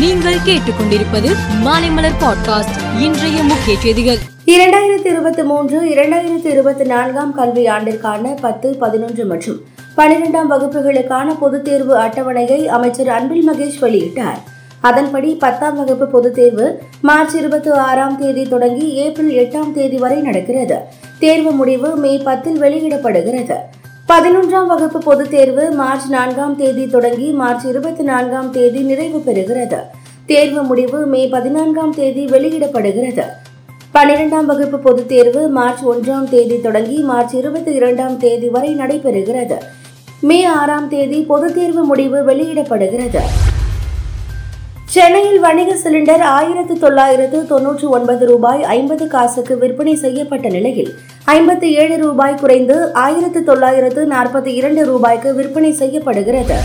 நீங்கள் கேட்டுக்கொண்டிருப்பது மாலைமலர் பாட்காஸ்ட். இன்றைய முக்கிய செய்திகள். இரண்டாயிரத்தி இருபத்தி மூன்று இரண்டாயிரத்தி இருபத்தி நான்காம் கல்வி ஆண்டிற்கான பத்து பதினொன்று மற்றும் பனிரெண்டாம் வகுப்புகளுக்கான பொதுத் தேர்வு அட்டவணையை அமைச்சர் அன்பில் மகேஷ் வெளியிட்டார். அதன்படி பத்தாம் வகுப்பு பொதுத் தேர்வு மார்ச் இருபத்தி ஆறாம் தேதி தொடங்கி ஏப்ரல் எட்டாம் தேதி வரை நடக்கிறது. தேர்வு முடிவு மே பத்தில் வெளியிடப்படுகிறது. பதினொன்றாம் வகுப்பு பொதுத் தேர்வு மார்ச் நான்காம் தேதி தொடங்கி மார்ச் இருபத்தி நான்காம் தேதி நிறைவு பெறுகிறது. தேர்வு முடிவு மே பதினான்காம் தேதி வெளியிடப்படுகிறது. பனிரெண்டாம் வகுப்பு பொதுத் தேர்வு மார்ச் ஒன்றாம் தேதி தொடங்கி மார்ச் இருபத்தி இரண்டாம் தேதி வரை நடைபெறுகிறது. மே ஆறாம் தேதி பொதுத் தேர்வு முடிவு வெளியிடப்படுகிறது. சென்னையில் வணிக சிலிண்டர் ஆயிரத்து தொள்ளாயிரத்து தொன்னூற்று ஒன்பது ரூபாய் ஐம்பது காசுக்கு விற்பனை செய்யப்பட்ட நிலையில் ஐம்பத்தி ஏழு ரூபாய் குறைந்து ஆயிரத்து தொள்ளாயிரத்து நாற்பத்தி இரண்டு ரூபாய்க்கு விற்பனை செய்யப்படுகிறது.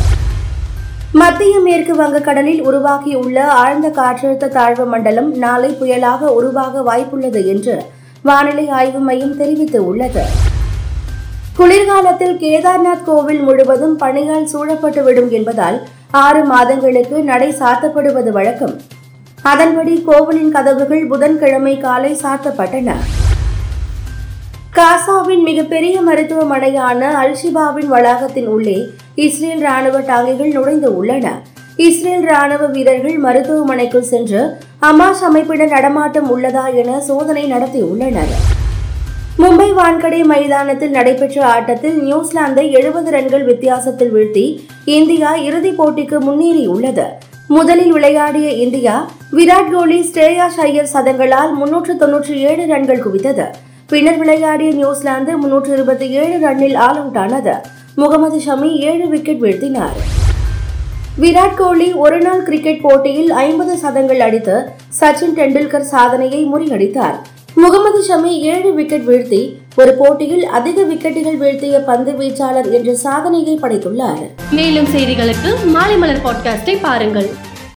மத்திய மேற்கு வங்கக்கடலில் உருவாகியுள்ள ஆழ்ந்த காற்றழுத்த தாழ்வு மண்டலம் நாளை புயலாக உருவாக வாய்ப்புள்ளது என்று வானிலை ஆய்வு மையம் தெரிவித்துள்ளது. குளிர்காலத்தில் கேதார்நாத் கோவில் முழுவதும் பணியால் சூழப்பட்டுவிடும் என்பதால் ஆறு மாதங்களுக்கு நடை சாத்தப்படுவது வழக்கம். அதன்படி கோவிலின் கதவுகள் புதன்கிழமை காலை சாத்தப்பட்டன. காசாவின் மிகப்பெரிய மருத்துவமனையான அல்ஷிபாவின் வளாகத்தின் உள்ளே இஸ்ரேல் ராணுவ டாங்கிகள் நுழைந்து உள்ளன. இஸ்ரேல் ராணுவ வீரர்கள் மருத்துவமனைக்குள் சென்று அமாஷ் அமைப்பினர் நடமாட்டம் உள்ளதா என சோதனை நடத்தியுள்ளனர். மும்பை வான்கடை மைதானத்தில் நடைபெற்ற ஆட்டத்தில் நியூசிலாந்தை எழுபது ரன்கள் வித்தியாசத்தில் வீழ்த்தி இந்தியா இறுதிப் போட்டிக்கு முன்னேறியுள்ளது. முதலில் விளையாடிய இந்தியா விராட் கோலி ஸ்ரேயா ஐயர் சதங்களால் முன்னூற்று தொன்னூற்றி ஏழு ரன்கள் குவித்தது. பின்னர் விளையாடிய நியூசிலாந்து முன்னூற்று இருபத்தி ஏழு ரன்னில் ஆல் அவுட் ஆனது. முகமது ஷமி ஏழு விக்கெட் வீழ்த்தினார். விராட் கோலி ஒருநாள் கிரிக்கெட் போட்டியில் ஐம்பது சதங்கள் அடித்து சச்சின் டெண்டுல்கர் சாதனையை முறியடித்தார். முகமது ஷமி ஏழு விக்கெட் வீழ்த்தி ஒரு போட்டியில் அதிக விக்கெட்டுகள் வீழ்த்திய பந்து வீச்சாளர் என்ற சாதனையை படைத்துள்ளார். மேலும் செய்திகளுக்கு மாலை மலர் பாட்காஸ்டை பாருங்கள்.